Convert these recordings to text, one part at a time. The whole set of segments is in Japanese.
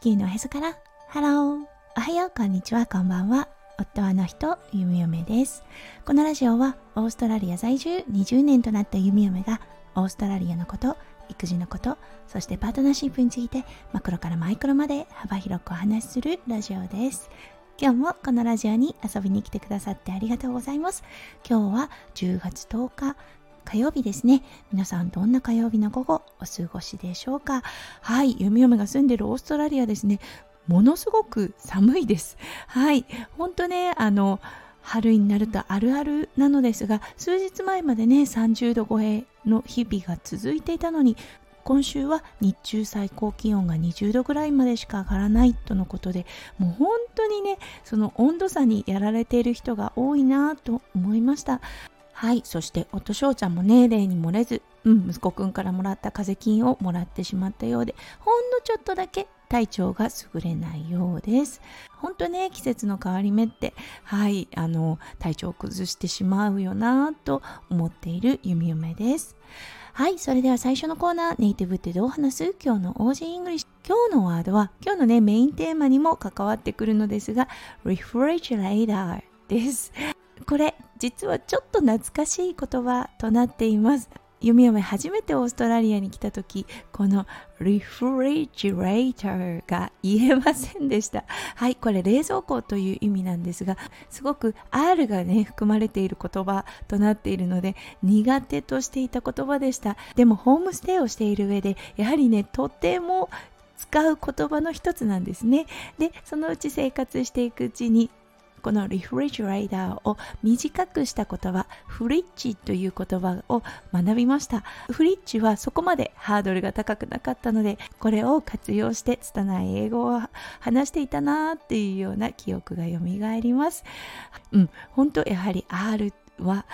地球のへそから。ハローおはよう。こんにちは。こんばんは。夫はの人ゆみよめです。このラジオはオーストラリア在住20年となったゆみよめがオーストラリアのこと育児のことそしてパートナーシップについてマクロからマイクロまで幅広くお話しするラジオです。今日もこのラジオに遊びに来てくださってありがとうございます。今日は10月10日火曜日ですね。皆さんどんな火曜日の午後お過ごしでしょうか？はい、読み嫁が住んでるオーストラリアですね。ものすごく寒いです。はい、ほんとね、あの、春になるとあるあるなのですが、数日前までね、30度超えの日々が続いていたのに、今週は日中最高気温が20度ぐらいまでしか上がらないとのことでもう本当にねその温度差にやられている人が多いなと思いましたはい。そして、夫翔ちゃんもね、例に漏れず、うん、息子くんからもらった風邪菌をもらってしまったようで、ほんのちょっとだけ体調が優れないようです。ほんとね、季節の変わり目って、はい、あの、体調を崩してしまうよなと思っている弓嫁です。はい、それでは最初のコーナー、ネイティブってどう話す？今日の Aussie English。今日のワードは、今日のね、メインテーマにも関わってくるのですが、refrigerator です。これ実はちょっと懐かしい言葉となっています。読み読め初めてオーストラリアに来た時この refrigerator が言えませんでした。はいこれ冷蔵庫という意味なんですがすごく R がね含まれている言葉となっているので苦手としていた言葉でした。でもホームステイをしている上でやはりねとても使う言葉の一つなんですね。でそのうち生活していくうちにこのリフリジレーターを短くした言葉フリッチという言葉を学びました。フリッチはそこまでハードルが高くなかったのでこれを活用して拙い英語を話していたなっていうような記憶がよみがえります。うん本当やはり R は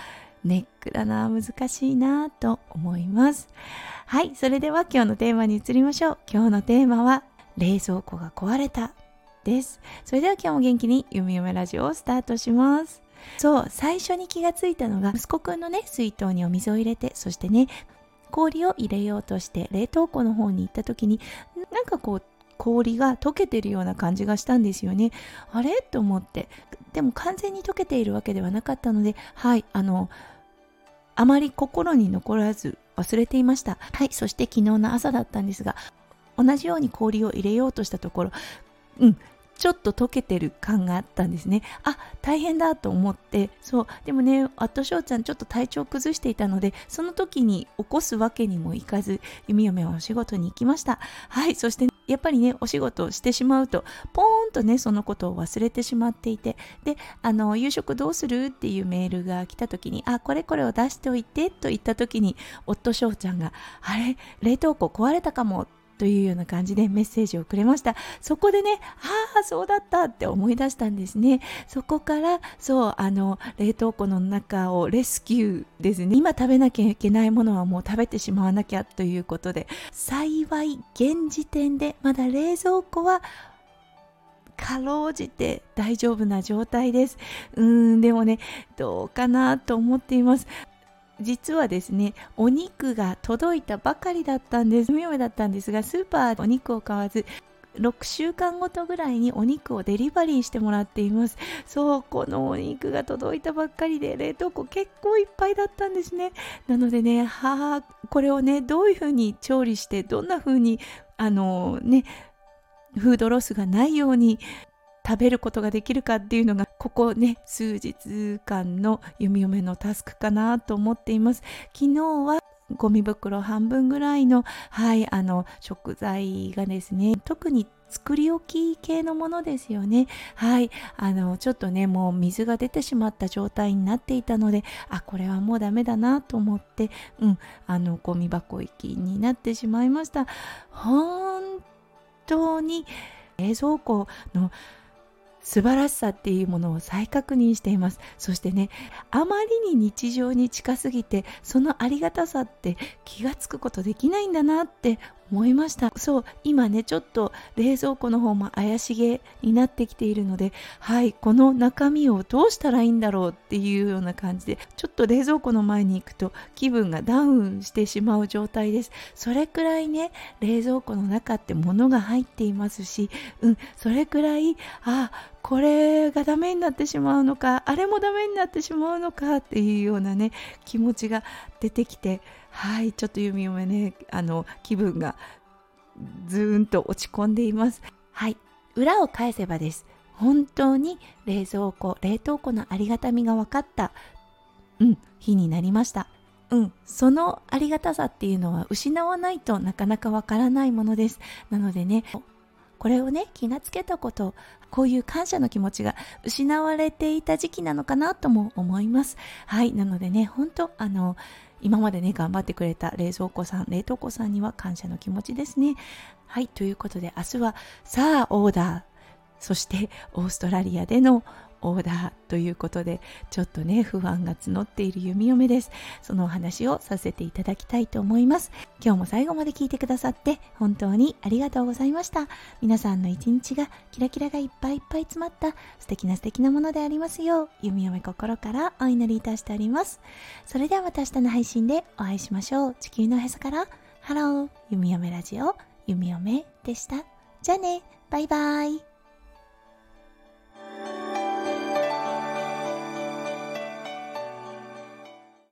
ネックだな難しいなと思います。はいそれでは今日のテーマに移りましょう。今日のテーマは冷蔵庫が壊れた。です。それでは今日も元気にゆみゆめラジオをスタートします。そう、最初に気がついたのが息子くんのね、水筒にお水を入れて、そしてね、氷を入れようとして冷凍庫の方に行った時に、なんかこう、氷が溶けてるような感じがしたんですよね。あれ？と思って。でも完全に溶けているわけではなかったので、はい、あの、あまり心に残らず忘れていました。はい、そして昨日の朝だったんですが、同じように氷を入れようとしたところ、うん、ちょっと溶けてる感があったんですね。あ、大変だと思って、そう、でもね、あと翔ちゃんちょっと体調崩していたので、その時に起こすわけにもいかず、弓嫁はお仕事に行きました。はい、そして、やっぱりね、お仕事をしてしまうと、ポーンとね、そのことを忘れてしまっていて、で、あの、夕食どうするっていうメールが来た時に、あ、これこれを出しておいてと言った時に、夫翔ちゃんが、あれ、冷凍庫壊れたかもというような感じでメッセージをくれましたそこでねああそうだったって思い出したんですねそこからそうあの冷凍庫の中をレスキューですね今食べなきゃいけないものはもう食べてしまわなきゃということで幸い現時点でまだ冷蔵庫はかろうじて大丈夫な状態です。うーん、でもね、どうかなと思っています。実はですねお肉が届いたばかりだったんです。妙だったんですがスーパーお肉を買わず6週間ごとぐらいにお肉をデリバリーしてもらっています。そうこのお肉が届いたばっかりで冷凍庫結構いっぱいだったんですね。なのでねはあこれをねどういうふうに調理してどんなふうにあのねフードロスがないように食べることができるかっていうのがここね数日間の弓嫁のタスクかなと思っています。昨日はゴミ袋半分ぐらいのはいあの食材がですね特に作り置き系のものですよね。はいあのちょっとねもう水が出てしまった状態になっていたのであこれはもうダメだなと思ってうんあのゴミ箱行きになってしまいました。本当に冷蔵庫の素晴らしさっていうものを再確認しています。そしてねあまりに日常に近すぎてそのありがたさって気がつくことできないんだなって思いました。そう今ねちょっと冷蔵庫の方も怪しげになってきているのではいこの中身をどうしたらいいんだろうっていうような感じでちょっと冷蔵庫の前に行くと気分がダウンしてしまう状態です。それくらいね冷蔵庫の中って物が入っていますしうんそれくらいあこれがダメになってしまうのかあれもダメになってしまうのかっていうようなね気持ちが出てきてはいちょっと弓嫁ねあの気分がずーんと落ち込んでいます。はい裏を返せばです。本当に冷蔵庫冷凍庫のありがたみが分かったうん日になりました。うんそのありがたさっていうのは失わないとなかなかわからないものです。なのでねこれをね気がつけたことこういう感謝の気持ちが失われていた時期なのかなとも思います。はいなのでね本当あの今までね頑張ってくれた冷蔵庫さん冷凍庫さんには感謝の気持ちですね。はいということで明日はさあオーダー。そしてオーストラリアでのオーダーということでちょっとね不安が募っている弓嫁です。そのお話をさせていただきたいと思います。今日も最後まで聞いてくださって本当にありがとうございました。皆さんの一日がキラキラがいっぱいいっぱい詰まった素敵な素敵なものでありますよう弓嫁心からお祈りいたしております。それではまた明日の配信でお会いしましょう。地球のへそから。ハロー。弓嫁ラジオ。弓嫁でした。じゃあね。バイバイ。